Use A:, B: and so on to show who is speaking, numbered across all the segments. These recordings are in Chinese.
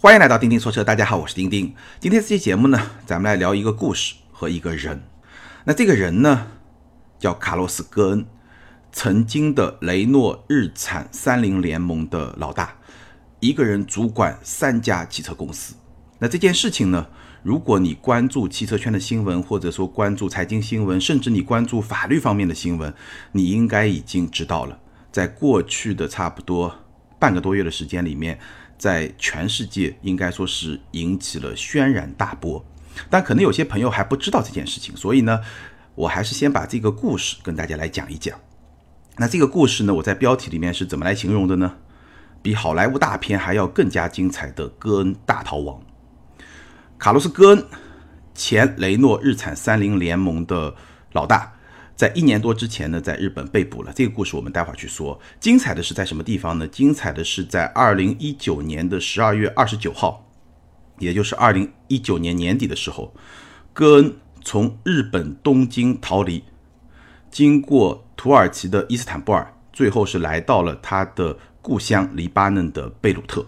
A: 欢迎来到钉钉说车，大家好，我是钉钉。今天这期节目呢，咱们来聊一个故事和一个人。那这个人呢，叫卡洛斯·戈恩，曾经的雷诺日产三菱联盟的老大，一个人主管三家汽车公司。那这件事情呢，如果你关注汽车圈的新闻，或者说关注财经新闻，甚至你关注法律方面的新闻，你应该已经知道了。在过去的差不多半个多月的时间里面。在全世界应该说是引起了轩然大波，但可能有些朋友还不知道这件事情，所以呢，我还是先把这个故事跟大家来讲一讲。那这个故事呢，我在标题里面是怎么来形容的呢？比好莱坞大片还要更加精彩的戈恩大逃亡。卡洛斯·戈恩，前雷诺日产三菱联盟的老大。在一年多之前呢，在日本被捕了。这个故事我们待会儿去说。精彩的是在什么地方呢？精彩的是在二零一九年的十二月二十九号，也就是二零一九年年底的时候，戈恩从日本东京逃离，经过土耳其的伊斯坦布尔，最后是来到了他的故乡黎巴嫩的贝鲁特，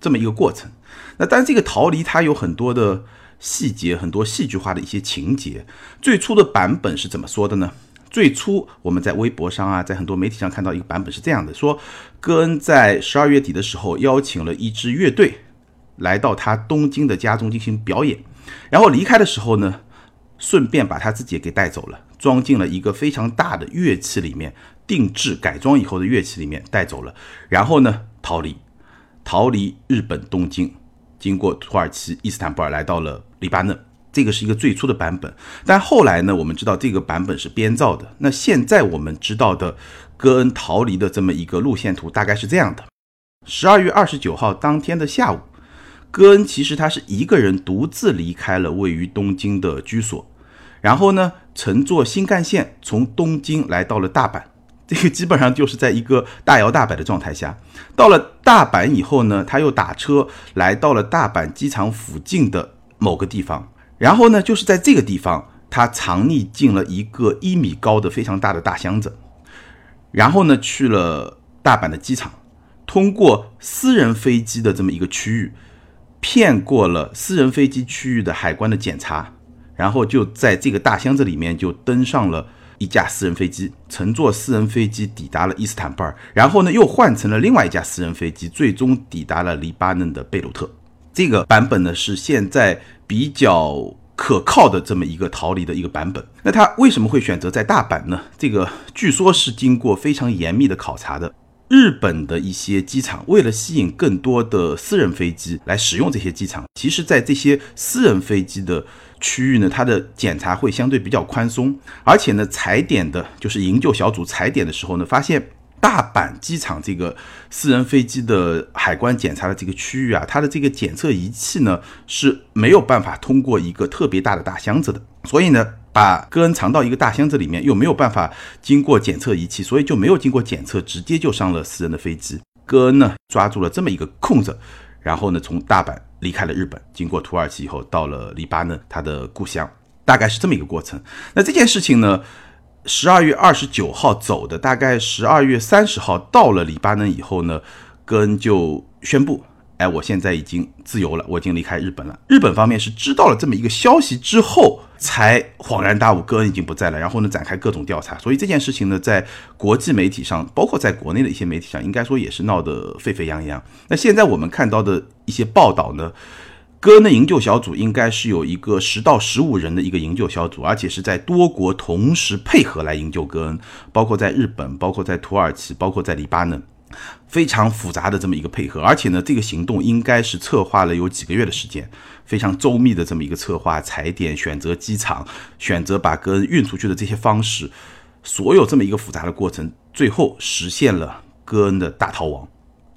A: 这么一个过程。那但这个逃离它有很多的。细节很多戏剧化的一些情节，最初的版本是怎么说的呢？最初我们在微博上啊，在很多媒体上看到一个版本是这样的：说戈恩在十二月底的时候邀请了一支乐队来到他东京的家中进行表演，然后离开的时候呢，顺便把他自己给带走了，装进了一个非常大的乐器里面，定制改装以后的乐器里面带走了，然后呢逃离，逃离日本东京。经过土耳其伊斯坦布尔来到了黎巴嫩，这个是一个最初的版本。但后来呢，我们知道这个版本是编造的。那现在我们知道的戈恩逃离的这么一个路线图大概是这样的：十二月二十九号当天的下午，戈恩其实他是一个人独自离开了位于东京的居所，然后呢，乘坐新干线从东京来到了大阪。这个基本上就是在一个大摇大摆的状态下，到了大阪以后呢，他又打车来到了大阪机场附近的某个地方，然后呢，就是在这个地方，他藏匿进了一个一米高的非常大的大箱子，然后呢，去了大阪的机场，通过私人飞机的这么一个区域，骗过了私人飞机区域的海关的检查，然后就在这个大箱子里面就登上了。一架私人飞机，乘坐私人飞机抵达了伊斯坦布尔，然后呢又换成了另外一架私人飞机，最终抵达了黎巴嫩的贝鲁特。这个版本呢是现在比较可靠的这么一个逃离的一个版本。那他为什么会选择在大阪呢？这个据说是经过非常严密的考察的。日本的一些机场为了吸引更多的私人飞机来使用这些机场，其实，在这些私人飞机的区域呢，它的检查会相对比较宽松，而且呢，踩点的就是营救小组踩点的时候呢，发现大阪机场这个私人飞机的海关检查的这个区域啊，它的这个检测仪器呢是没有办法通过一个特别大的大箱子的，所以呢。把戈恩藏到一个大箱子里面，又没有办法经过检测仪器，所以就没有经过检测，直接就上了私人的飞机。戈恩呢抓住了这么一个空子，然后呢从大阪离开了日本，经过土耳其以后到了黎巴嫩他的故乡，大概是这么一个过程。那这件事情呢，十二月二十九号走的，大概十二月三十号到了黎巴嫩以后呢，戈恩就宣布。哎，我现在已经自由了，我已经离开日本了。日本方面是知道了这么一个消息之后，才恍然大悟，戈恩已经不在了。然后呢，展开各种调查。所以这件事情呢，在国际媒体上，包括在国内的一些媒体上，应该说也是闹得沸沸扬扬。那现在我们看到的一些报道呢，戈恩的营救小组应该是有一个十到十五人的一个营救小组，而且是在多国同时配合来营救戈恩，包括在日本，包括在土耳其，包括在黎巴嫩。非常复杂的这么一个配合，而且呢，这个行动应该是策划了有几个月的时间，非常周密的这么一个策划、踩点、选择机场、选择把戈恩运出去的这些方式，所有这么一个复杂的过程，最后实现了戈恩的大逃亡。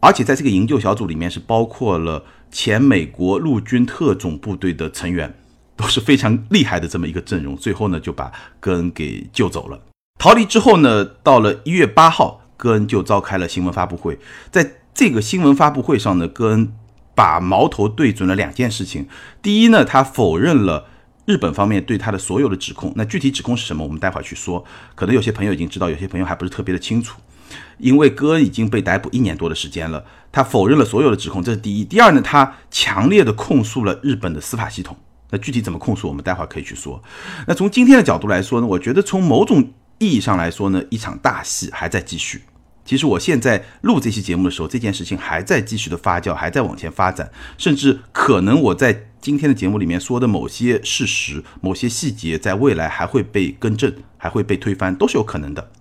A: 而且在这个营救小组里面是包括了前美国陆军特种部队的成员，都是非常厉害的这么一个阵容。最后呢，就把戈恩给救走了。逃离之后呢，到了一月八号。戈恩就召开了新闻发布会，在这个新闻发布会上呢，戈恩把矛头对准了两件事情。第一呢，他否认了日本方面对他的所有的指控。那具体指控是什么？我们待会儿去说。可能有些朋友已经知道，有些朋友还不是特别的清楚。因为戈恩已经被逮捕一年多的时间了，他否认了所有的指控，这是第一。第二呢，他强烈的控诉了日本的司法系统。那具体怎么控诉，我们待会儿可以去说。那从今天的角度来说呢，我觉得从某种意义上来说呢，一场大戏还在继续。其实我现在录这期节目的时候，这件事情还在继续的发酵，还在往前发展，甚至可能我在今天的节目里面说的某些事实、某些细节，在未来还会被更正，还会被推翻，都是有可能的。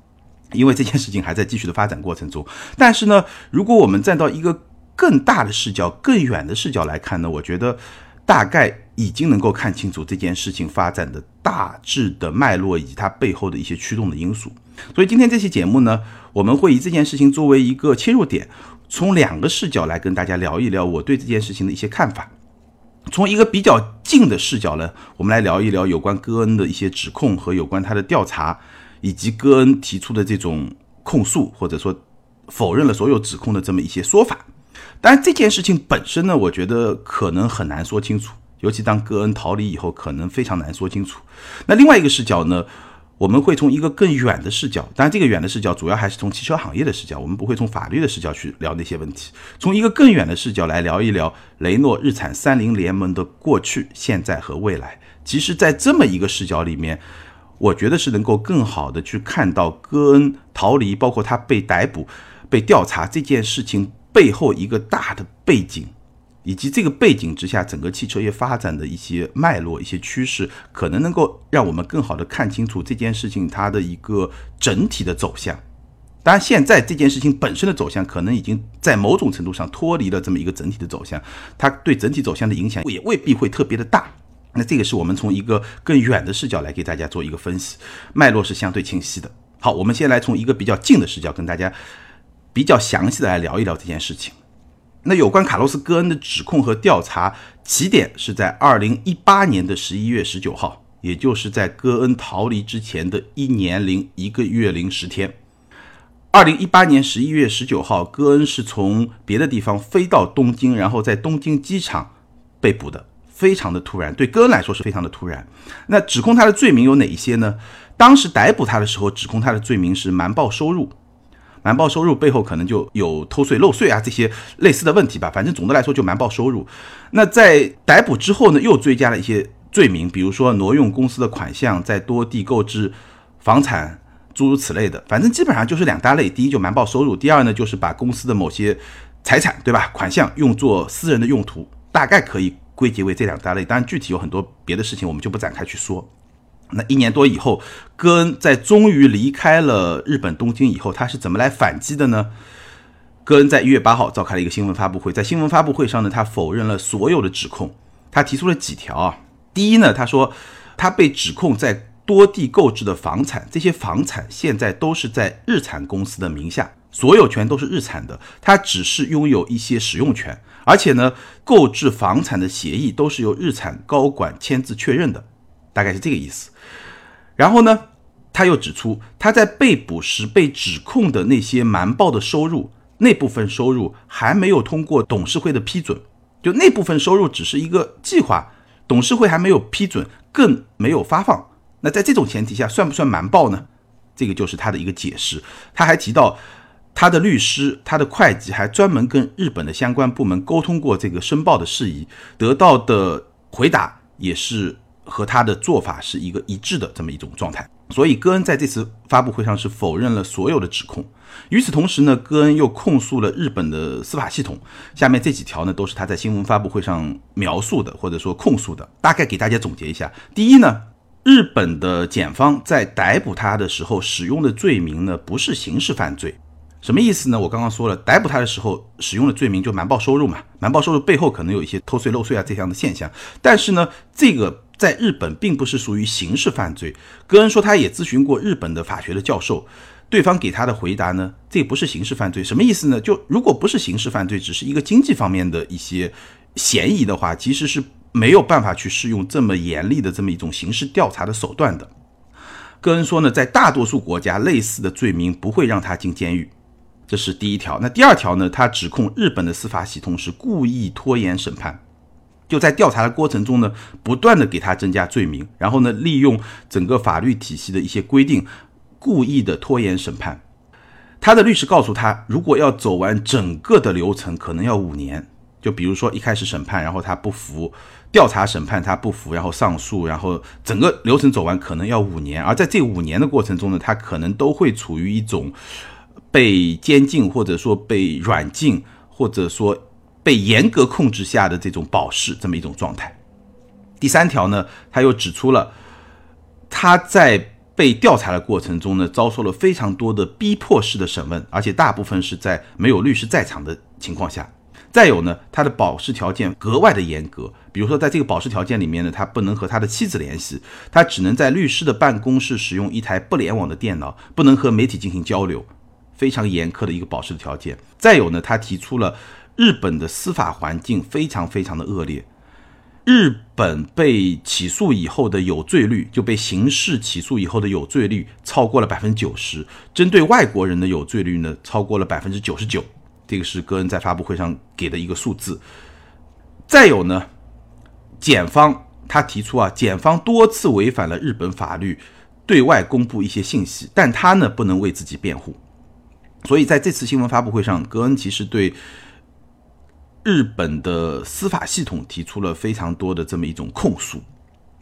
A: 因为这件事情还在继续的发展过程中。但是呢，如果我们站到一个更大的视角、更远的视角来看呢，我觉得大概已经能够看清楚这件事情发展的大致的脉络以及它背后的一些驱动的因素。所以今天这期节目呢。我们会以这件事情作为一个切入点，从两个视角来跟大家聊一聊我对这件事情的一些看法。从一个比较近的视角呢，我们来聊一聊有关戈恩的一些指控和有关他的调查，以及戈恩提出的这种控诉或者说否认了所有指控的这么一些说法。当然，这件事情本身呢，我觉得可能很难说清楚，尤其当戈恩逃离以后，可能非常难说清楚。那另外一个视角呢？我们会从一个更远的视角，当然这个远的视角主要还是从汽车行业的视角，我们不会从法律的视角去聊那些问题。从一个更远的视角来聊一聊雷诺、日产、三菱联盟的过去、现在和未来。其实，在这么一个视角里面，我觉得是能够更好的去看到戈恩逃离，包括他被逮捕、被调查这件事情背后一个大的背景。以及这个背景之下，整个汽车业发展的一些脉络、一些趋势，可能能够让我们更好的看清楚这件事情它的一个整体的走向。当然，现在这件事情本身的走向，可能已经在某种程度上脱离了这么一个整体的走向，它对整体走向的影响也未必会特别的大。那这个是我们从一个更远的视角来给大家做一个分析，脉络是相对清晰的。好，我们先来从一个比较近的视角跟大家比较详细的来聊一聊这件事情。那有关卡洛斯·戈恩的指控和调查起点是在二零一八年的十一月十九号，也就是在戈恩逃离之前的一年零一个月零十天。二零一八年十一月十九号，戈恩是从别的地方飞到东京，然后在东京机场被捕的，非常的突然，对戈恩来说是非常的突然。那指控他的罪名有哪一些呢？当时逮捕他的时候，指控他的罪名是瞒报收入。瞒报收入背后可能就有偷税漏税啊这些类似的问题吧，反正总的来说就瞒报收入。那在逮捕之后呢，又追加了一些罪名，比如说挪用公司的款项，在多地购置房产，诸如此类的。反正基本上就是两大类：第一就瞒报收入，第二呢就是把公司的某些财产，对吧？款项用作私人的用途，大概可以归结为这两大类。当然具体有很多别的事情，我们就不展开去说。那一年多以后，戈恩在终于离开了日本东京以后，他是怎么来反击的呢？戈恩在一月八号召开了一个新闻发布会，在新闻发布会上呢，他否认了所有的指控，他提出了几条啊。第一呢，他说他被指控在多地购置的房产，这些房产现在都是在日产公司的名下，所有权都是日产的，他只是拥有一些使用权，而且呢，购置房产的协议都是由日产高管签字确认的，大概是这个意思。然后呢，他又指出，他在被捕时被指控的那些瞒报的收入，那部分收入还没有通过董事会的批准，就那部分收入只是一个计划，董事会还没有批准，更没有发放。那在这种前提下，算不算瞒报呢？这个就是他的一个解释。他还提到，他的律师、他的会计还专门跟日本的相关部门沟通过这个申报的事宜，得到的回答也是。和他的做法是一个一致的这么一种状态，所以戈恩在这次发布会上是否认了所有的指控。与此同时呢，戈恩又控诉了日本的司法系统。下面这几条呢，都是他在新闻发布会上描述的，或者说控诉的。大概给大家总结一下：第一呢，日本的检方在逮捕他的时候使用的罪名呢，不是刑事犯罪。什么意思呢？我刚刚说了，逮捕他的时候使用的罪名就瞒报收入嘛，瞒报收入背后可能有一些偷税漏税啊这样的现象。但是呢，这个。在日本并不是属于刑事犯罪。戈恩说，他也咨询过日本的法学的教授，对方给他的回答呢，这不是刑事犯罪。什么意思呢？就如果不是刑事犯罪，只是一个经济方面的一些嫌疑的话，其实是没有办法去适用这么严厉的这么一种刑事调查的手段的。戈恩说呢，在大多数国家，类似的罪名不会让他进监狱，这是第一条。那第二条呢？他指控日本的司法系统是故意拖延审判。就在调查的过程中呢，不断的给他增加罪名，然后呢，利用整个法律体系的一些规定，故意的拖延审判。他的律师告诉他，如果要走完整个的流程，可能要五年。就比如说一开始审判，然后他不服，调查审判他不服，然后上诉，然后整个流程走完可能要五年。而在这五年的过程中呢，他可能都会处于一种被监禁，或者说被软禁，或者说被严格控制下的这种保释这么一种状态。第三条呢，他又指出了他在。被调查的过程中呢，遭受了非常多的逼迫式的审问，而且大部分是在没有律师在场的情况下。再有呢，他的保释条件格外的严格，比如说在这个保释条件里面呢，他不能和他的妻子联系，他只能在律师的办公室使用一台不联网的电脑，不能和媒体进行交流，非常严苛的一个保释条件。再有呢，他提出了日本的司法环境非常非常的恶劣。日本被起诉以后的有罪率，就被刑事起诉以后的有罪率超过了百分之九十，针对外国人的有罪率呢，超过了百分之九十九。这个是戈恩在发布会上给的一个数字。再有呢，检方他提出啊，检方多次违反了日本法律，对外公布一些信息，但他呢不能为自己辩护。所以在这次新闻发布会上，戈恩其实对。日本的司法系统提出了非常多的这么一种控诉，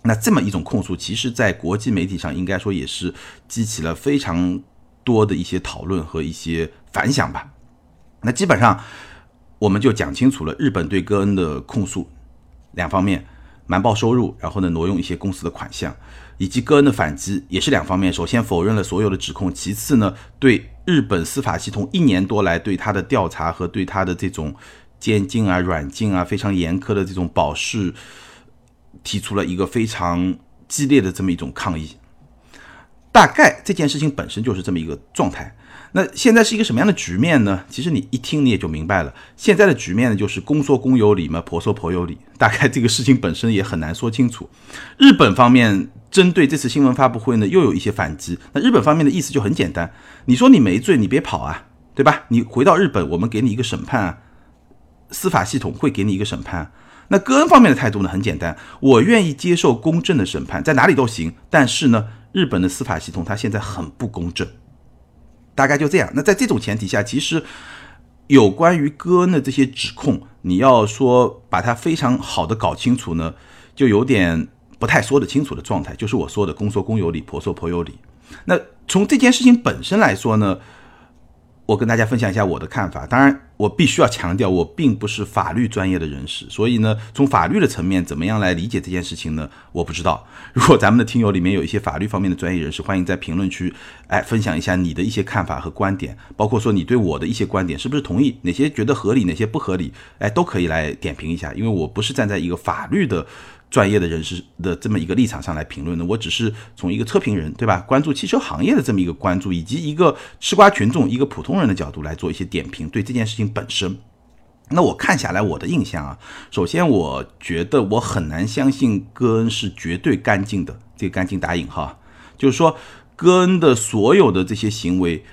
A: 那这么一种控诉，其实，在国际媒体上应该说也是激起了非常多的一些讨论和一些反响吧。那基本上我们就讲清楚了日本对戈恩的控诉两方面：瞒报收入，然后呢挪用一些公司的款项，以及戈恩的反击也是两方面。首先否认了所有的指控，其次呢对日本司法系统一年多来对他的调查和对他的这种。监禁啊、软禁啊，非常严苛的这种保释，提出了一个非常激烈的这么一种抗议。大概这件事情本身就是这么一个状态。那现在是一个什么样的局面呢？其实你一听你也就明白了。现在的局面呢，就是公说公有理嘛，婆说婆有理。大概这个事情本身也很难说清楚。日本方面针对这次新闻发布会呢，又有一些反击。那日本方面的意思就很简单：你说你没罪，你别跑啊，对吧？你回到日本，我们给你一个审判啊。司法系统会给你一个审判，那戈恩方面的态度呢？很简单，我愿意接受公正的审判，在哪里都行。但是呢，日本的司法系统它现在很不公正，大概就这样。那在这种前提下，其实有关于戈恩的这些指控，你要说把它非常好的搞清楚呢，就有点不太说得清楚的状态。就是我说的公说公有理，婆说婆有理。那从这件事情本身来说呢？我跟大家分享一下我的看法。当然，我必须要强调，我并不是法律专业的人士，所以呢，从法律的层面怎么样来理解这件事情呢？我不知道。如果咱们的听友里面有一些法律方面的专业人士，欢迎在评论区哎分享一下你的一些看法和观点，包括说你对我的一些观点是不是同意，哪些觉得合理，哪些不合理，哎，都可以来点评一下。因为我不是站在一个法律的。专业的人士的这么一个立场上来评论呢，我只是从一个车评人，对吧？关注汽车行业的这么一个关注，以及一个吃瓜群众、一个普通人的角度来做一些点评，对这件事情本身。那我看下来，我的印象啊，首先我觉得我很难相信戈恩是绝对干净的，这个干净打引号，就是说戈恩的所有的这些行为，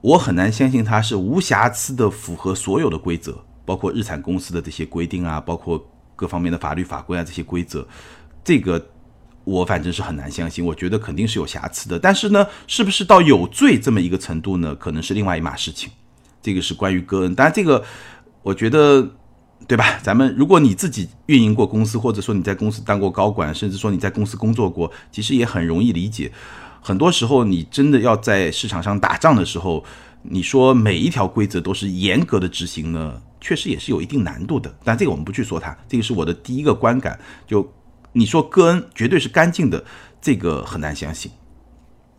A: 我很难相信他是无瑕疵的符合所有的规则，包括日产公司的这些规定啊，包括。各方面的法律法规啊，这些规则，这个我反正是很难相信。我觉得肯定是有瑕疵的，但是呢，是不是到有罪这么一个程度呢？可能是另外一码事情。这个是关于戈恩，当然这个我觉得，对吧？咱们如果你自己运营过公司，或者说你在公司当过高管，甚至说你在公司工作过，其实也很容易理解。很多时候，你真的要在市场上打仗的时候，你说每一条规则都是严格的执行呢？确实也是有一定难度的，但这个我们不去说它，这个是我的第一个观感。就你说戈恩绝对是干净的，这个很难相信。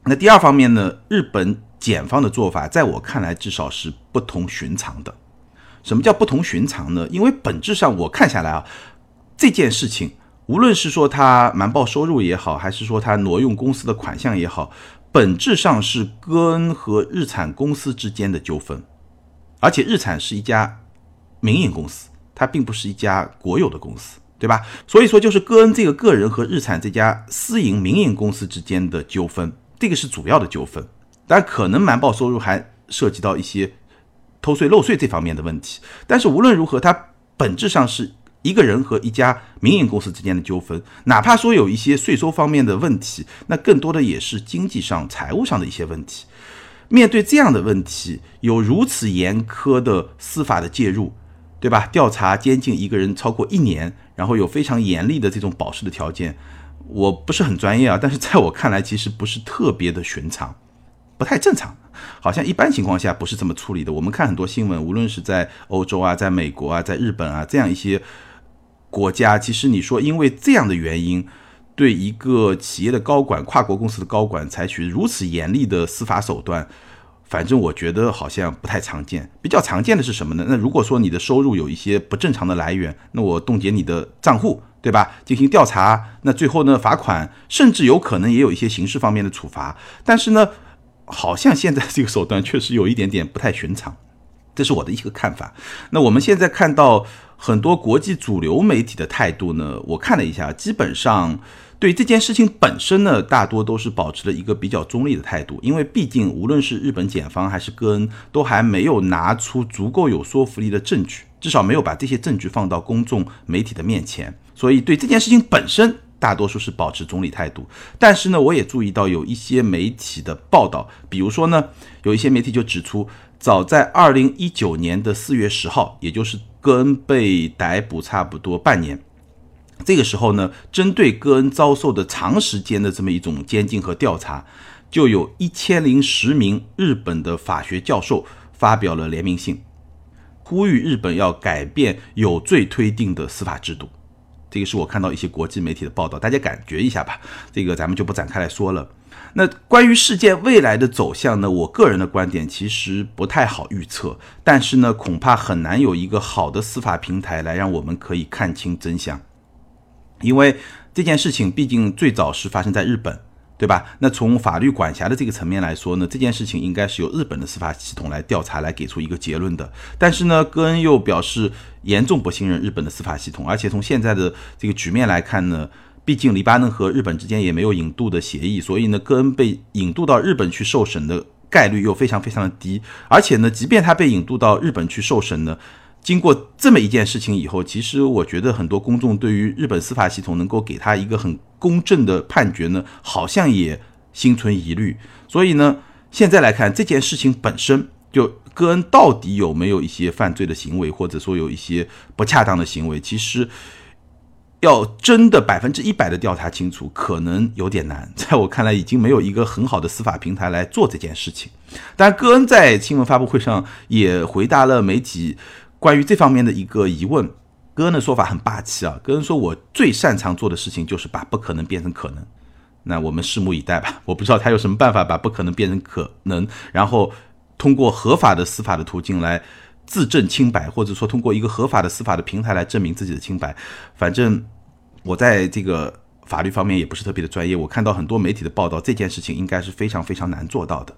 A: 那第二方面呢，日本检方的做法，在我看来至少是不同寻常的。什么叫不同寻常呢？因为本质上我看下来啊，这件事情无论是说他瞒报收入也好，还是说他挪用公司的款项也好，本质上是戈恩和日产公司之间的纠纷，而且日产是一家。民营公司，它并不是一家国有的公司，对吧？所以说，就是戈恩这个个人和日产这家私营民营公司之间的纠纷，这个是主要的纠纷。但可能瞒报收入还涉及到一些偷税漏税这方面的问题。但是无论如何，它本质上是一个人和一家民营公司之间的纠纷。哪怕说有一些税收方面的问题，那更多的也是经济上、财务上的一些问题。面对这样的问题，有如此严苛的司法的介入，对吧？调查监禁一个人超过一年，然后有非常严厉的这种保释的条件，我不是很专业啊，但是在我看来，其实不是特别的寻常，不太正常。好像一般情况下不是这么处理的。我们看很多新闻，无论是在欧洲啊，在美国啊，在日本啊这样一些国家，其实你说因为这样的原因，对一个企业的高管、跨国公司的高管采取如此严厉的司法手段，反正我觉得好像不太常见。比较常见的是什么呢？那如果说你的收入有一些不正常的来源，那我冻结你的账户，对吧？进行调查，那最后呢罚款，甚至有可能也有一些刑事方面的处罚。但是呢？好像现在这个手段确实有一点点不太寻常，这是我的一个看法。那我们现在看到很多国际主流媒体的态度呢，我看了一下，基本上对这件事情本身呢，大多都是保持了一个比较中立的态度。因为毕竟无论是日本检方还是戈恩，都还没有拿出足够有说服力的证据，至少没有把这些证据放到公众媒体的面前，所以对这件事情本身。大多数是保持中立态度，但是呢，我也注意到有一些媒体的报道，比如说呢，有一些媒体就指出，早在二零一九年的四月十号，也就是戈恩被逮捕差不多半年，这个时候呢，针对戈恩遭受的长时间的这么一种监禁和调查，就有一千零十名日本的法学教授发表了联名信，呼吁日本要改变有罪推定的司法制度。这个是我看到一些国际媒体的报道，大家感觉一下吧。这个咱们就不展开来说了。那关于事件未来的走向呢？我个人的观点其实不太好预测，但是呢，恐怕很难有一个好的司法平台来让我们可以看清真相，因为这件事情毕竟最早是发生在日本。对吧？那从法律管辖的这个层面来说呢，这件事情应该是由日本的司法系统来调查，来给出一个结论的。但是呢，戈恩又表示严重不信任日本的司法系统，而且从现在的这个局面来看呢，毕竟黎巴嫩和日本之间也没有引渡的协议，所以呢，戈恩被引渡到日本去受审的概率又非常非常的低。而且呢，即便他被引渡到日本去受审呢，经过这么一件事情以后，其实我觉得很多公众对于日本司法系统能够给他一个很。公正的判决呢，好像也心存疑虑。所以呢，现在来看这件事情本身，就戈恩到底有没有一些犯罪的行为，或者说有一些不恰当的行为，其实要真的百分之一百的调查清楚，可能有点难。在我看来，已经没有一个很好的司法平台来做这件事情。但戈恩在新闻发布会上也回答了媒体关于这方面的一个疑问。戈恩的说法很霸气啊！戈恩说：“我最擅长做的事情就是把不可能变成可能。”那我们拭目以待吧。我不知道他有什么办法把不可能变成可能，然后通过合法的司法的途径来自证清白，或者说通过一个合法的司法的平台来证明自己的清白。反正我在这个法律方面也不是特别的专业，我看到很多媒体的报道，这件事情应该是非常非常难做到的。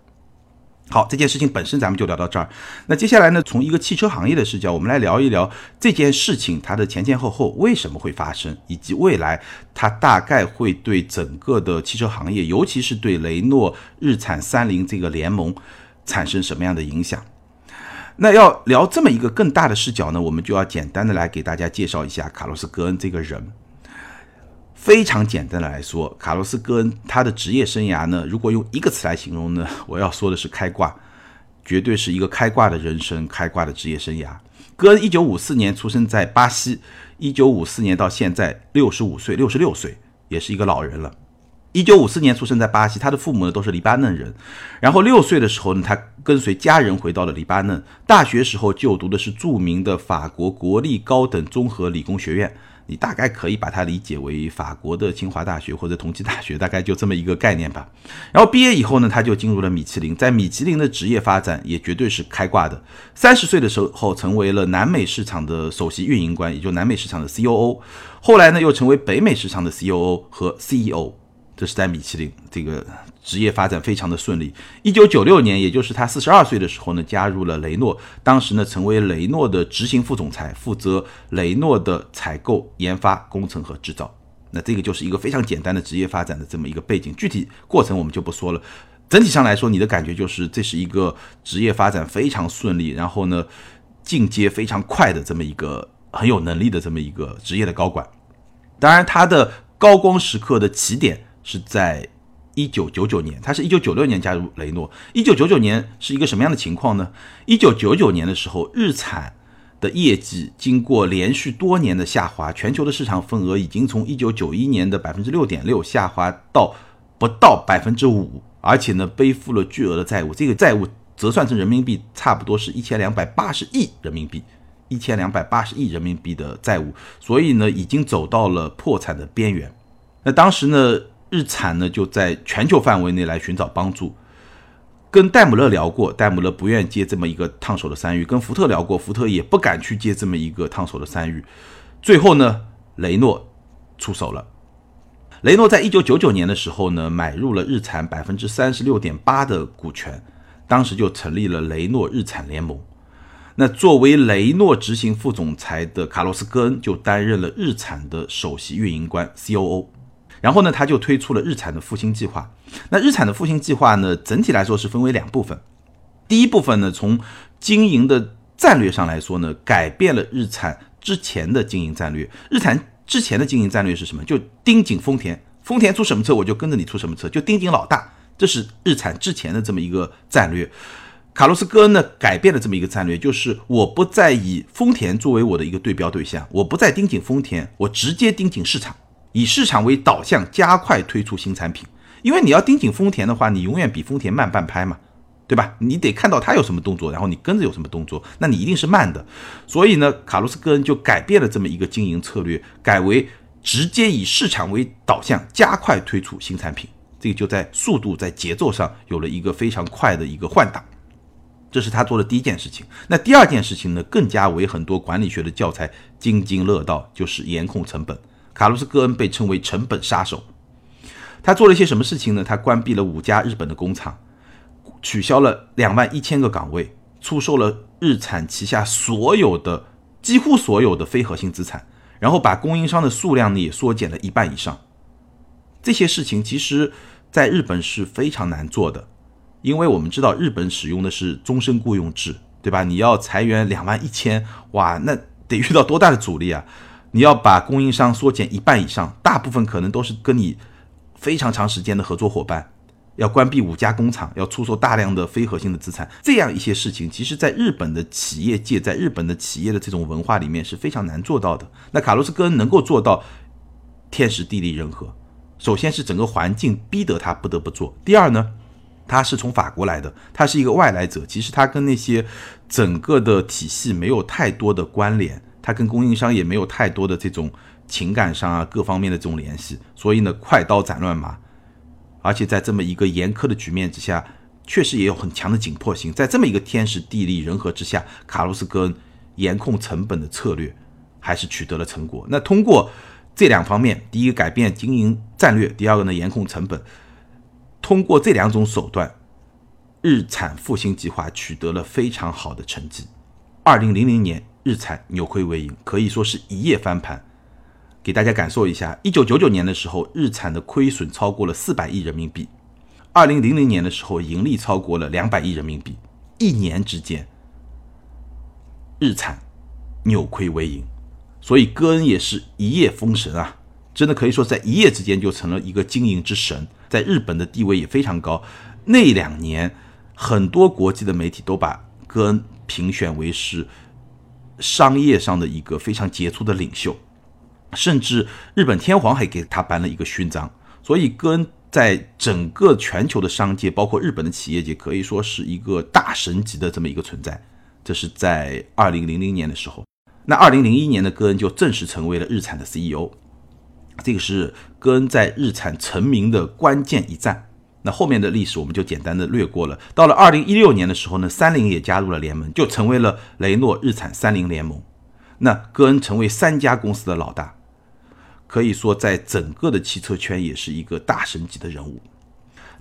A: 好，这件事情本身咱们就聊到这儿。那接下来呢，从一个汽车行业的视角，我们来聊一聊这件事情它的前前后后为什么会发生，以及未来它大概会对整个的汽车行业，尤其是对雷诺、日产、三菱这个联盟产生什么样的影响。那要聊这么一个更大的视角呢，我们就要简单的来给大家介绍一下卡洛斯·戈恩这个人。非常简单的来说，卡洛斯·戈恩他的职业生涯呢，如果用一个词来形容呢，我要说的是开挂，绝对是一个开挂的人生，开挂的职业生涯。戈恩一九五四年出生在巴西，一九五四年到现在六十五岁，六十六岁，也是一个老人了。一九五四年出生在巴西，他的父母呢都是黎巴嫩人。然后六岁的时候呢，他跟随家人回到了黎巴嫩。大学时候就读的是著名的法国国立高等综合理工学院。你大概可以把它理解为法国的清华大学或者同济大学，大概就这么一个概念吧。然后毕业以后呢，他就进入了米其林，在米其林的职业发展也绝对是开挂的。三十岁的时候成为了南美市场的首席运营官，也就南美市场的 COO。后来呢，又成为北美市场的 COO 和 CEO。这是在米其林这个职业发展非常的顺利。一九九六年，也就是他四十二岁的时候呢，加入了雷诺。当时呢，成为雷诺的执行副总裁，负责雷诺的采购、研发、工程和制造。那这个就是一个非常简单的职业发展的这么一个背景。具体过程我们就不说了。整体上来说，你的感觉就是这是一个职业发展非常顺利，然后呢，进阶非常快的这么一个很有能力的这么一个职业的高管。当然，他的高光时刻的起点。是在一九九九年，他是一九九六年加入雷诺。一九九九年是一个什么样的情况呢？一九九九年的时候，日产的业绩经过连续多年的下滑，全球的市场份额已经从一九九一年的百分之六点六下滑到不到百分之五，而且呢，背负了巨额的债务。这个债务折算成人民币，差不多是一千两百八十亿人民币。一千两百八十亿人民币的债务，所以呢，已经走到了破产的边缘。那当时呢，日产呢就在全球范围内来寻找帮助，跟戴姆勒聊过，戴姆勒不愿接这么一个烫手的山芋；跟福特聊过，福特也不敢去接这么一个烫手的山芋。最后呢，雷诺出手了。雷诺在一九九九年的时候呢，买入了日产百分之三十六点八的股权，当时就成立了雷诺日产联盟。那作为雷诺执行副总裁的卡洛斯·戈恩就担任了日产的首席运营官 （COO），然后呢，他就推出了日产的复兴计划。那日产的复兴计划呢，整体来说是分为两部分。第一部分呢，从经营的战略上来说呢，改变了日产之前的经营战略。日产之前的经营战略是什么？就盯紧丰田，丰田出什么车我就跟着你出什么车，就盯紧老大。这是日产之前的这么一个战略。卡洛斯·戈恩呢改变了这么一个战略，就是我不再以丰田作为我的一个对标对象，我不再盯紧丰田，我直接盯紧市场，以市场为导向，加快推出新产品。因为你要盯紧丰田的话，你永远比丰田慢半拍嘛，对吧？你得看到它有什么动作，然后你跟着有什么动作，那你一定是慢的。所以呢，卡洛斯·戈恩就改变了这么一个经营策略，改为直接以市场为导向，加快推出新产品。这个就在速度、在节奏上有了一个非常快的一个换挡。这是他做的第一件事情。那第二件事情呢，更加为很多管理学的教材津津乐道，就是严控成本。卡洛斯·戈恩被称为成本杀手。他做了一些什么事情呢？他关闭了五家日本的工厂，取消了两万一千个岗位，出售了日产旗下所有的几乎所有的非核心资产，然后把供应商的数量呢也缩减了一半以上。这些事情其实在日本是非常难做的。因为我们知道日本使用的是终身雇佣制，对吧？你要裁员两万一千，哇，那得遇到多大的阻力啊！你要把供应商缩减一半以上，大部分可能都是跟你非常长时间的合作伙伴，要关闭五家工厂，要出售大量的非核心的资产，这样一些事情，其实在日本的企业界，在日本的企业的这种文化里面是非常难做到的。那卡洛斯·戈恩能够做到天时地利人和，首先是整个环境逼得他不得不做，第二呢？他是从法国来的，他是一个外来者。其实他跟那些整个的体系没有太多的关联，他跟供应商也没有太多的这种情感上啊各方面的这种联系。所以呢，快刀斩乱麻，而且在这么一个严苛的局面之下，确实也有很强的紧迫性。在这么一个天时地利人和之下，卡洛斯·戈恩严控成本的策略还是取得了成果。那通过这两方面，第一个改变经营战略，第二个呢严控成本。通过这两种手段，日产复兴计划取得了非常好的成绩。二零零零年，日产扭亏为盈，可以说是一夜翻盘。给大家感受一下，一九九九年的时候，日产的亏损超过了四百亿人民币；二零零零年的时候，盈利超过了两百亿人民币。一年之间，日产扭亏为盈，所以戈恩也是一夜封神啊！真的可以说，在一夜之间就成了一个经营之神。在日本的地位也非常高。那两年，很多国际的媒体都把戈恩评选为是商业上的一个非常杰出的领袖，甚至日本天皇还给他颁了一个勋章。所以，戈恩在整个全球的商界，包括日本的企业界，可以说是一个大神级的这么一个存在。这是在二零零零年的时候。那二零零一年的戈恩就正式成为了日产的 CEO。这个是戈恩在日产成名的关键一战。那后面的历史我们就简单的略过了。到了二零一六年的时候呢，三菱也加入了联盟，就成为了雷诺日产三菱联盟。那戈恩成为三家公司的老大，可以说在整个的汽车圈也是一个大神级的人物。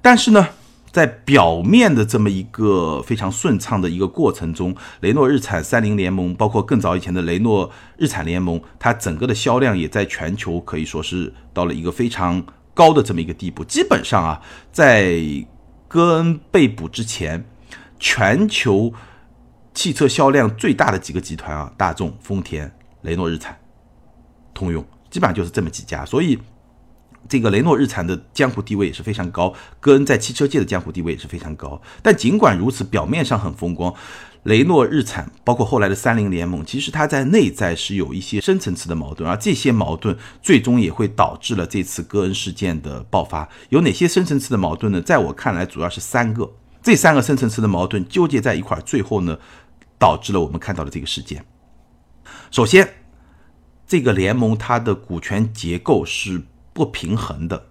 A: 但是呢。在表面的这么一个非常顺畅的一个过程中，雷诺日产三菱联盟，包括更早以前的雷诺日产联盟，它整个的销量也在全球可以说是到了一个非常高的这么一个地步。基本上啊，在戈恩被捕之前，全球汽车销量最大的几个集团啊，大众、丰田、雷诺日产、通用，基本上就是这么几家。所以，这个雷诺日产的江湖地位也是非常高，戈恩在汽车界的江湖地位也是非常高。但尽管如此，表面上很风光，雷诺日产包括后来的三菱联盟，其实它在内在是有一些深层次的矛盾，而这些矛盾最终也会导致了这次戈恩事件的爆发。有哪些深层次的矛盾呢？在我看来，主要是三个。这三个深层次的矛盾纠结在一块儿，最后呢，导致了我们看到的这个事件。首先，这个联盟它的股权结构是。不平衡的，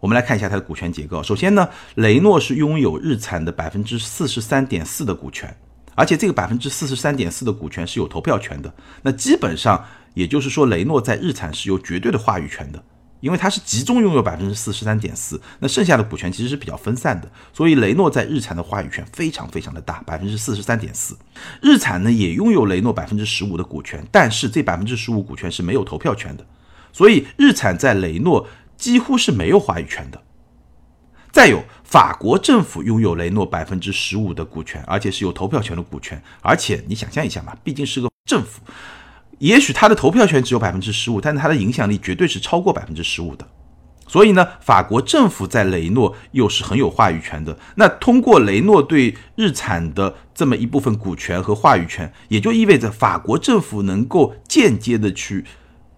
A: 我们来看一下它的股权结构。首先呢，雷诺是拥有日产的百分之四十三点四的股权，而且这个百分之四十三点四的股权是有投票权的。那基本上也就是说，雷诺在日产是有绝对的话语权的。因为它是集中拥有百分之四十三点四，那剩下的股权其实是比较分散的，所以雷诺在日产的话语权非常非常的大，百分之四十三点四。日产呢也拥有雷诺百分之十五的股权，但是这百分之十五股权是没有投票权的，所以日产在雷诺几乎是没有话语权的。再有，法国政府拥有雷诺百分之十五的股权，而且是有投票权的股权，而且你想象一下嘛，毕竟是个政府。也许他的投票权只有百分之十五，但是他的影响力绝对是超过百分之十五的。所以呢，法国政府在雷诺又是很有话语权的。那通过雷诺对日产的这么一部分股权和话语权，也就意味着法国政府能够间接的去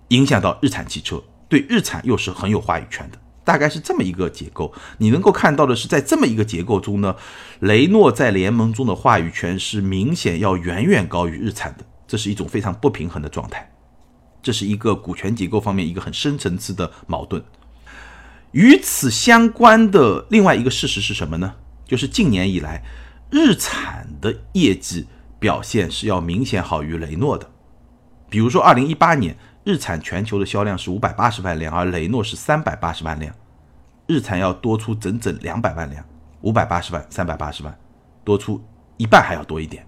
A: 影响到日产汽车，对日产又是很有话语权的。大概是这么一个结构。你能够看到的是，在这么一个结构中呢，雷诺在联盟中的话语权是明显要远远高于日产的。这是一种非常不平衡的状态，这是一个股权结构方面一个很深层次的矛盾。与此相关的另外一个事实是什么呢？就是近年以来，日产的业绩表现是要明显好于雷诺的。比如说，二零一八年日产全球的销量是五百八十万辆，而雷诺是三百八十万辆，日产要多出整整两百万辆，五百八十万、三百八十万，多出一半还要多一点，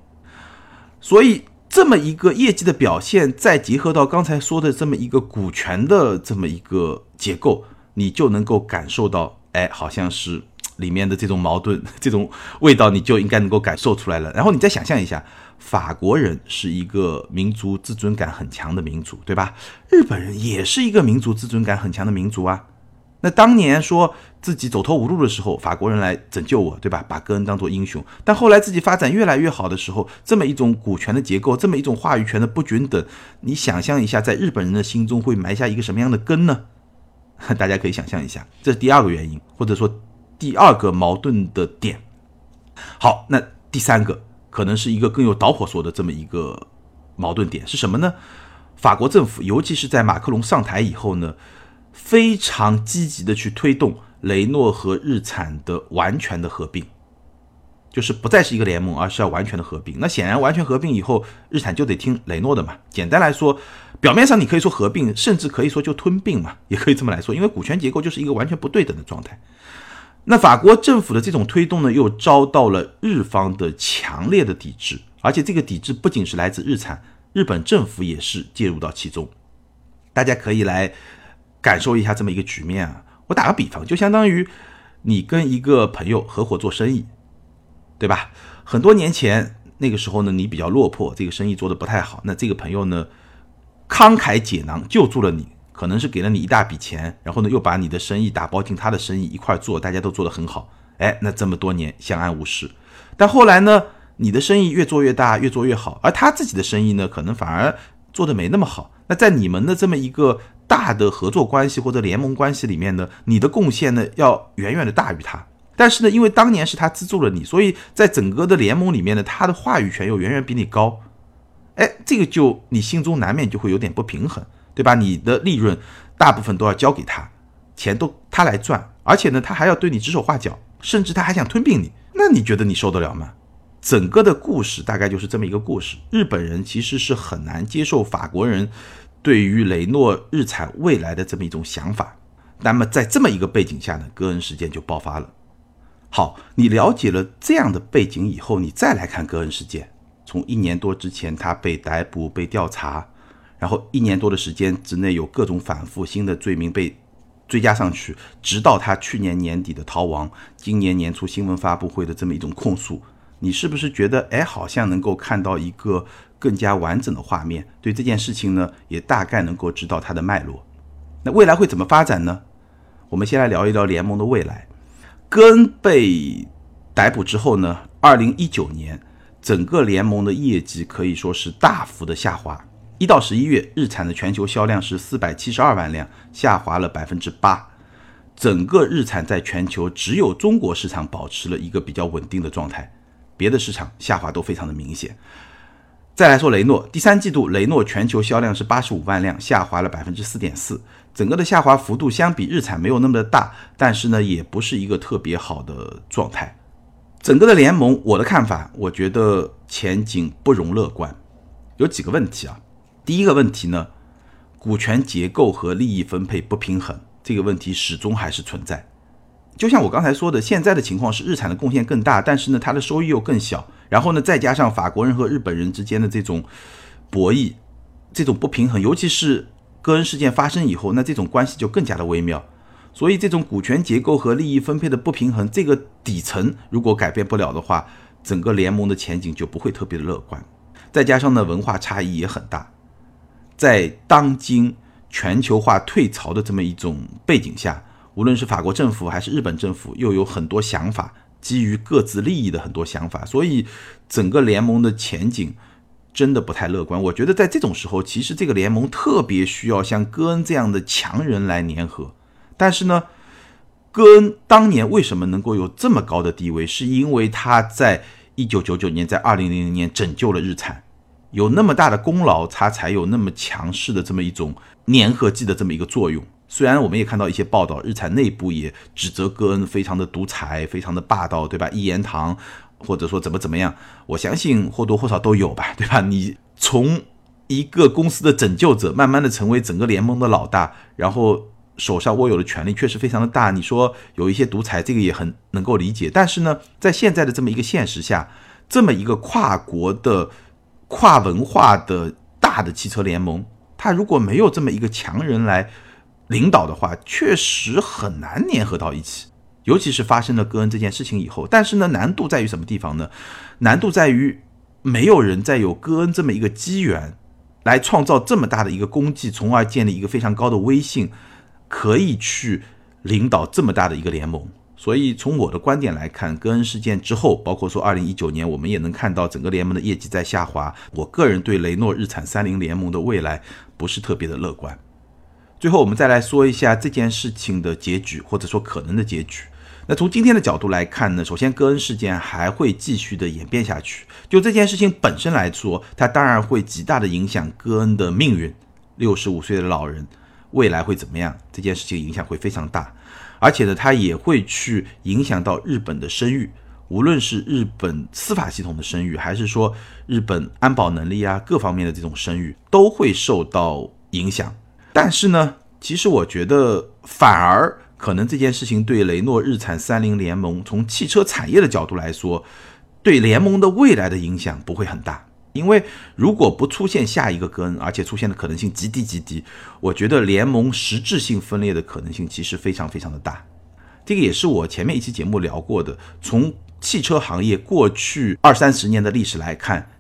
A: 所以。这么一个业绩的表现，再结合到刚才说的这么一个股权的这么一个结构，你就能够感受到，哎，好像是里面的这种矛盾、这种味道，你就应该能够感受出来了。然后你再想象一下，法国人是一个民族自尊感很强的民族，对吧？日本人也是一个民族自尊感很强的民族啊。那当年说自己走投无路的时候，法国人来拯救我，对吧？把戈恩当做英雄。但后来自己发展越来越好的时候，这么一种股权的结构，这么一种话语权的不均等，你想象一下，在日本人的心中会埋下一个什么样的根呢？大家可以想象一下，这是第二个原因，或者说第二个矛盾的点。好，那第三个可能是一个更有导火索的这么一个矛盾点是什么呢？法国政府，尤其是在马克龙上台以后呢？非常积极的去推动雷诺和日产的完全的合并，就是不再是一个联盟，而是要完全的合并。那显然完全合并以后，日产就得听雷诺的嘛。简单来说，表面上你可以说合并，甚至可以说就吞并嘛，也可以这么来说，因为股权结构就是一个完全不对等的状态。那法国政府的这种推动呢，又遭到了日方的强烈的抵制，而且这个抵制不仅是来自日产，日本政府也是介入到其中。大家可以来。感受一下这么一个局面啊！我打个比方，就相当于你跟一个朋友合伙做生意，对吧？很多年前那个时候呢，你比较落魄，这个生意做的不太好，那这个朋友呢，慷慨解囊救助了你，可能是给了你一大笔钱，然后呢又把你的生意打包进他的生意一块做，大家都做得很好，哎，那这么多年相安无事。但后来呢，你的生意越做越大，越做越好，而他自己的生意呢，可能反而做得没那么好。那在你们的这么一个。大的合作关系或者联盟关系里面呢，你的贡献呢要远远的大于他。但是呢，因为当年是他资助了你，所以在整个的联盟里面呢，他的话语权又远远比你高。哎，这个就你心中难免就会有点不平衡，对吧？你的利润大部分都要交给他，钱都他来赚，而且呢，他还要对你指手画脚，甚至他还想吞并你。那你觉得你受得了吗？整个的故事大概就是这么一个故事。日本人其实是很难接受法国人。对于雷诺日产未来的这么一种想法，那么在这么一个背景下呢，戈恩事件就爆发了。好，你了解了这样的背景以后，你再来看戈恩事件，从一年多之前他被逮捕、被调查，然后一年多的时间之内有各种反复新的罪名被追加上去，直到他去年年底的逃亡，今年年初新闻发布会的这么一种控诉，你是不是觉得，哎，好像能够看到一个？更加完整的画面，对这件事情呢，也大概能够知道它的脉络。那未来会怎么发展呢？我们先来聊一聊联盟的未来。戈恩被逮捕之后呢，二零一九年整个联盟的业绩可以说是大幅的下滑。一到十一月，日产的全球销量是四百七十二万辆，下滑了百分之八。整个日产在全球只有中国市场保持了一个比较稳定的状态，别的市场下滑都非常的明显。再来说雷诺，第三季度雷诺全球销量是八十五万辆，下滑了百分之四点四。整个的下滑幅度相比日产没有那么的大，但是呢，也不是一个特别好的状态。整个的联盟，我的看法，我觉得前景不容乐观，有几个问题啊。第一个问题呢，股权结构和利益分配不平衡，这个问题始终还是存在。就像我刚才说的，现在的情况是日产的贡献更大，但是呢，它的收益又更小。然后呢，再加上法国人和日本人之间的这种博弈，这种不平衡，尤其是戈恩事件发生以后，那这种关系就更加的微妙。所以，这种股权结构和利益分配的不平衡，这个底层如果改变不了的话，整个联盟的前景就不会特别的乐观。再加上呢，文化差异也很大。在当今全球化退潮的这么一种背景下，无论是法国政府还是日本政府，又有很多想法，基于各自利益的很多想法，所以整个联盟的前景真的不太乐观。我觉得在这种时候，其实这个联盟特别需要像戈恩这样的强人来粘合。但是呢，戈恩当年为什么能够有这么高的地位，是因为他在一九九九年，在二零零零年拯救了日产。有那么大的功劳，他才有那么强势的这么一种粘合剂的这么一个作用。虽然我们也看到一些报道，日产内部也指责戈恩非常的独裁，非常的霸道，对吧？一言堂，或者说怎么怎么样，我相信或多或少都有吧，对吧？你从一个公司的拯救者，慢慢的成为整个联盟的老大，然后手上握有的权力确实非常的大。你说有一些独裁，这个也很能够理解。但是呢，在现在的这么一个现实下，这么一个跨国的。跨文化的大的汽车联盟，它如果没有这么一个强人来领导的话，确实很难粘合到一起。尤其是发生了戈恩这件事情以后，但是呢，难度在于什么地方呢？难度在于没有人再有戈恩这么一个机缘，来创造这么大的一个功绩，从而建立一个非常高的威信，可以去领导这么大的一个联盟。所以从我的观点来看，戈恩事件之后，包括说二零一九年，我们也能看到整个联盟的业绩在下滑。我个人对雷诺、日产、三菱联盟的未来不是特别的乐观。最后，我们再来说一下这件事情的结局，或者说可能的结局。那从今天的角度来看呢，首先戈恩事件还会继续的演变下去。就这件事情本身来说，它当然会极大的影响戈恩的命运。六十五岁的老人未来会怎么样？这件事情影响会非常大。而且呢，它也会去影响到日本的声誉，无论是日本司法系统的声誉，还是说日本安保能力啊各方面的这种声誉，都会受到影响。但是呢，其实我觉得反而可能这件事情对雷诺、日产、三菱联盟从汽车产业的角度来说，对联盟的未来的影响不会很大。因为如果不出现下一个戈恩，而且出现的可能性极低极低，我觉得联盟实质性分裂的可能性其实非常非常的大。这个也是我前面一期节目聊过的。从汽车行业过去二三十年的历史来看，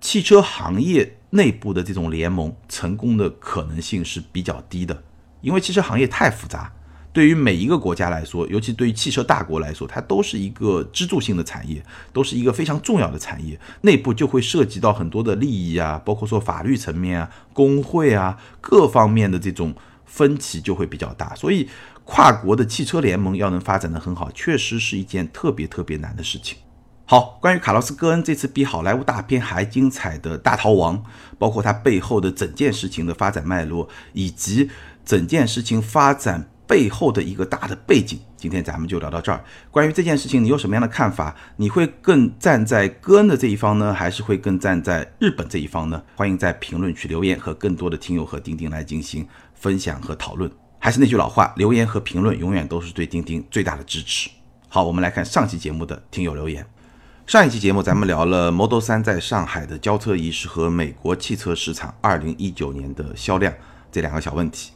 A: 汽车行业内部的这种联盟成功的可能性是比较低的，因为汽车行业太复杂。对于每一个国家来说，尤其对于汽车大国来说，它都是一个支柱性的产业，都是一个非常重要的产业。内部就会涉及到很多的利益啊，包括说法律层面啊、工会啊各方面的这种分歧就会比较大。所以，跨国的汽车联盟要能发展的很好，确实是一件特别特别难的事情。好，关于卡洛斯·戈恩这次比好莱坞大片还精彩的大逃亡，包括他背后的整件事情的发展脉络，以及整件事情发展。背后的一个大的背景，今天咱们就聊到这儿。关于这件事情，你有什么样的看法？你会更站在戈恩的这一方呢，还是会更站在日本这一方呢？欢迎在评论区留言，和更多的听友和钉钉来进行分享和讨论。还是那句老话，留言和评论永远都是对钉钉最大的支持。好，我们来看上期节目的听友留言。上一期节目咱们聊了 Model 3在上海的交车仪式和美国汽车市场2019年的销量这两个小问题。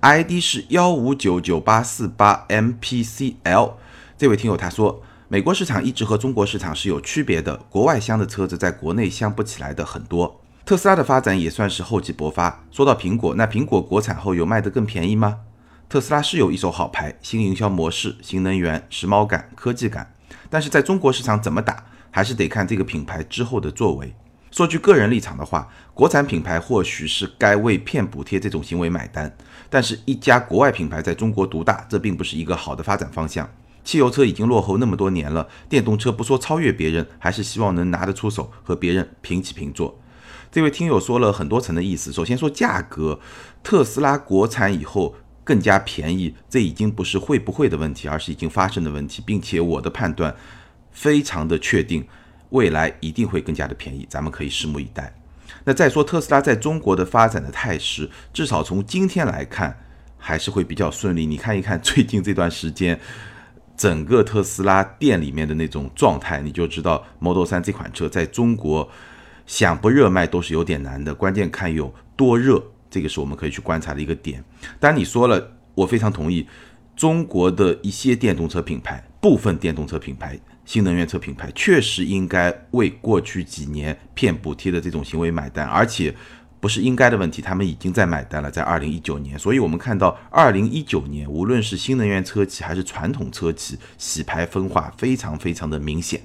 A: ID 是幺五九九八四八 MPCL，这位听友他说，美国市场一直和中国市场是有区别的，国外香的车子在国内香不起来的很多。特斯拉的发展也算是厚积薄发。说到苹果，那苹果国产后有卖得更便宜吗？特斯拉是有一手好牌，新营销模式、新能源、时髦感、科技感，但是在中国市场怎么打，还是得看这个品牌之后的作为。说句个人立场的话，国产品牌或许是该为骗补贴这种行为买单，但是一家国外品牌在中国独大，这并不是一个好的发展方向。汽油车已经落后那么多年了，电动车不说超越别人，还是希望能拿得出手，和别人平起平坐。这位听友说了很多层的意思，首先说价格，特斯拉国产以后更加便宜，这已经不是会不会的问题，而是已经发生的问题，并且我的判断非常的确定。未来一定会更加的便宜，咱们可以拭目以待。那再说特斯拉在中国的发展的态势，至少从今天来看，还是会比较顺利。你看一看最近这段时间，整个特斯拉店里面的那种状态，你就知道 Model 3这款车在中国想不热卖都是有点难的。关键看有多热，这个是我们可以去观察的一个点。当然你说了，我非常同意，中国的一些电动车品牌，部分电动车品牌。新能源车品牌确实应该为过去几年骗补贴的这种行为买单，而且不是应该的问题，他们已经在买单了，在二零一九年。所以，我们看到二零一九年，无论是新能源车企还是传统车企，洗牌分化非常非常的明显。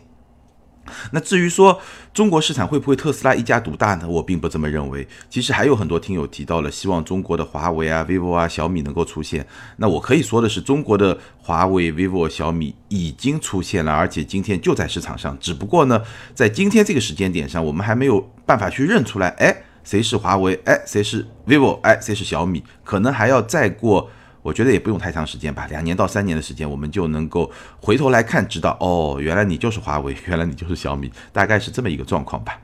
A: 那至于说中国市场会不会特斯拉一家独大呢？我并不这么认为。其实还有很多听友提到了，希望中国的华为啊、vivo 啊、小米能够出现。那我可以说的是，中国的华为、vivo、小米已经出现了，而且今天就在市场上。只不过呢，在今天这个时间点上，我们还没有办法去认出来，哎，谁是华为？哎，谁是 vivo？哎，谁是小米？可能还要再过。我觉得也不用太长时间吧，两年到三年的时间，我们就能够回头来看，知道哦，原来你就是华为，原来你就是小米，大概是这么一个状况吧。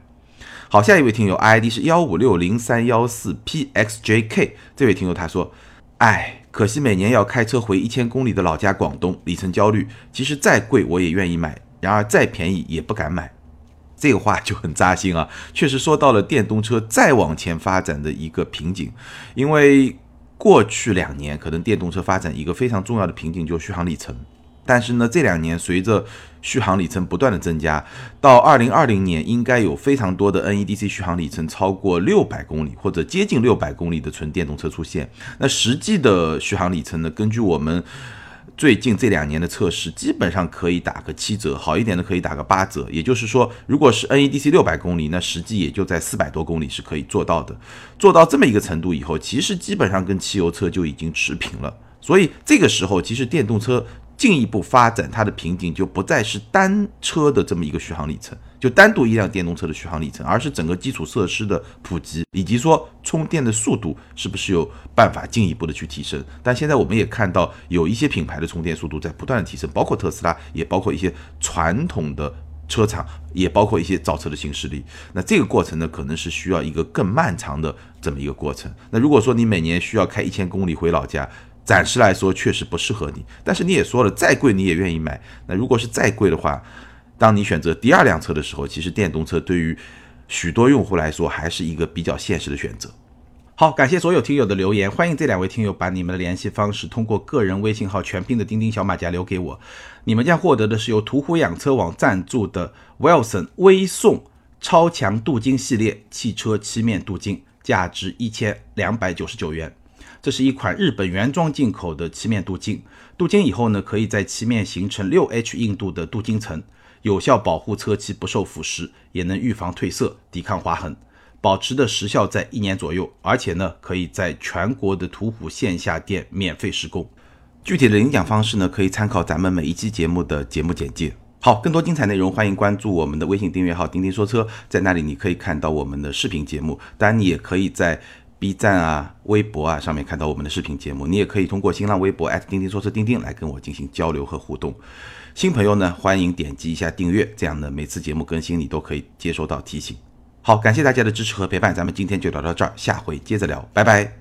A: 好，下一位听友 ID 是幺五六零三幺四 pxjk，这位听友他说，哎，可惜每年要开车回一千公里的老家广东，里程焦虑。其实再贵我也愿意买，然而再便宜也不敢买。这个话就很扎心啊，确实说到了电动车再往前发展的一个瓶颈，因为。过去两年，可能电动车发展一个非常重要的瓶颈就是续航里程。但是呢，这两年随着续航里程不断的增加，到二零二零年应该有非常多的 NEDC 续航里程超过六百公里或者接近六百公里的纯电动车出现。那实际的续航里程呢？根据我们。最近这两年的测试，基本上可以打个七折，好一点的可以打个八折。也就是说，如果是 NEDC 六百公里，那实际也就在四百多公里是可以做到的。做到这么一个程度以后，其实基本上跟汽油车就已经持平了。所以这个时候，其实电动车。进一步发展，它的瓶颈就不再是单车的这么一个续航里程，就单独一辆电动车的续航里程，而是整个基础设施的普及，以及说充电的速度是不是有办法进一步的去提升。但现在我们也看到有一些品牌的充电速度在不断的提升，包括特斯拉，也包括一些传统的车厂，也包括一些造车的新势力。那这个过程呢，可能是需要一个更漫长的这么一个过程。那如果说你每年需要开一千公里回老家，暂时来说确实不适合你，但是你也说了，再贵你也愿意买。那如果是再贵的话，当你选择第二辆车的时候，其实电动车对于许多用户来说还是一个比较现实的选择。好，感谢所有听友的留言，欢迎这两位听友把你们的联系方式通过个人微信号全拼的钉钉小马甲留给我，你们将获得的是由途虎养车网赞助的 Wilson 微送超强镀金系列汽车漆面镀金，价值一千两百九十九元。这是一款日本原装进口的漆面镀金，镀金以后呢，可以在漆面形成六 H 硬度的镀金层，有效保护车漆不受腐蚀，也能预防褪色、抵抗划痕，保持的时效在一年左右。而且呢，可以在全国的途虎线下店免费施工。具体的领奖方式呢，可以参考咱们每一期节目的节目简介。好，更多精彩内容，欢迎关注我们的微信订阅号“钉钉说车”，在那里你可以看到我们的视频节目，当然你也可以在。B 站啊、微博啊上面看到我们的视频节目，你也可以通过新浪微博钉钉说车钉钉来跟我进行交流和互动。新朋友呢，欢迎点击一下订阅，这样呢每次节目更新你都可以接收到提醒。好，感谢大家的支持和陪伴，咱们今天就聊到这儿，下回接着聊，拜拜。